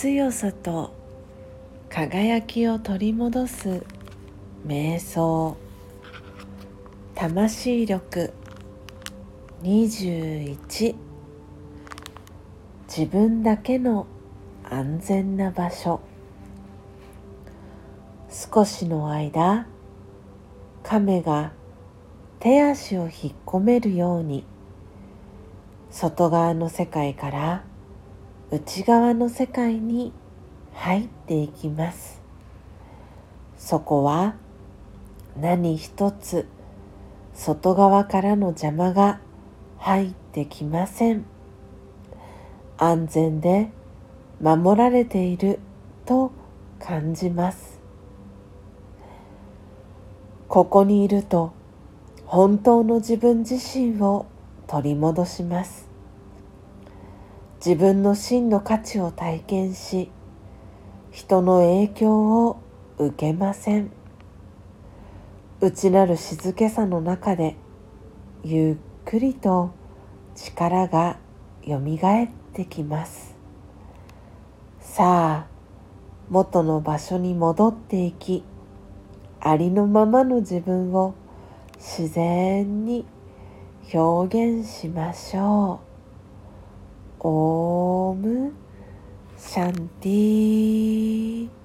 広さと輝きを取り戻す瞑想。魂力。21自分だけの安全な場所。少しの間亀が手足を引っ込めるように。外側の世界から内側の世界に入っていきます。そこは何一つ外側からの邪魔が入ってきません。安全で守られていると感じます。ここにいると本当の自分自身を取り戻します。自分の真の価値を体験し人の影響を受けません内なる静けさの中でゆっくりと力がよみがえってきますさあ元の場所に戻っていきありのままの自分を自然に表現しましょう。オームシャンティー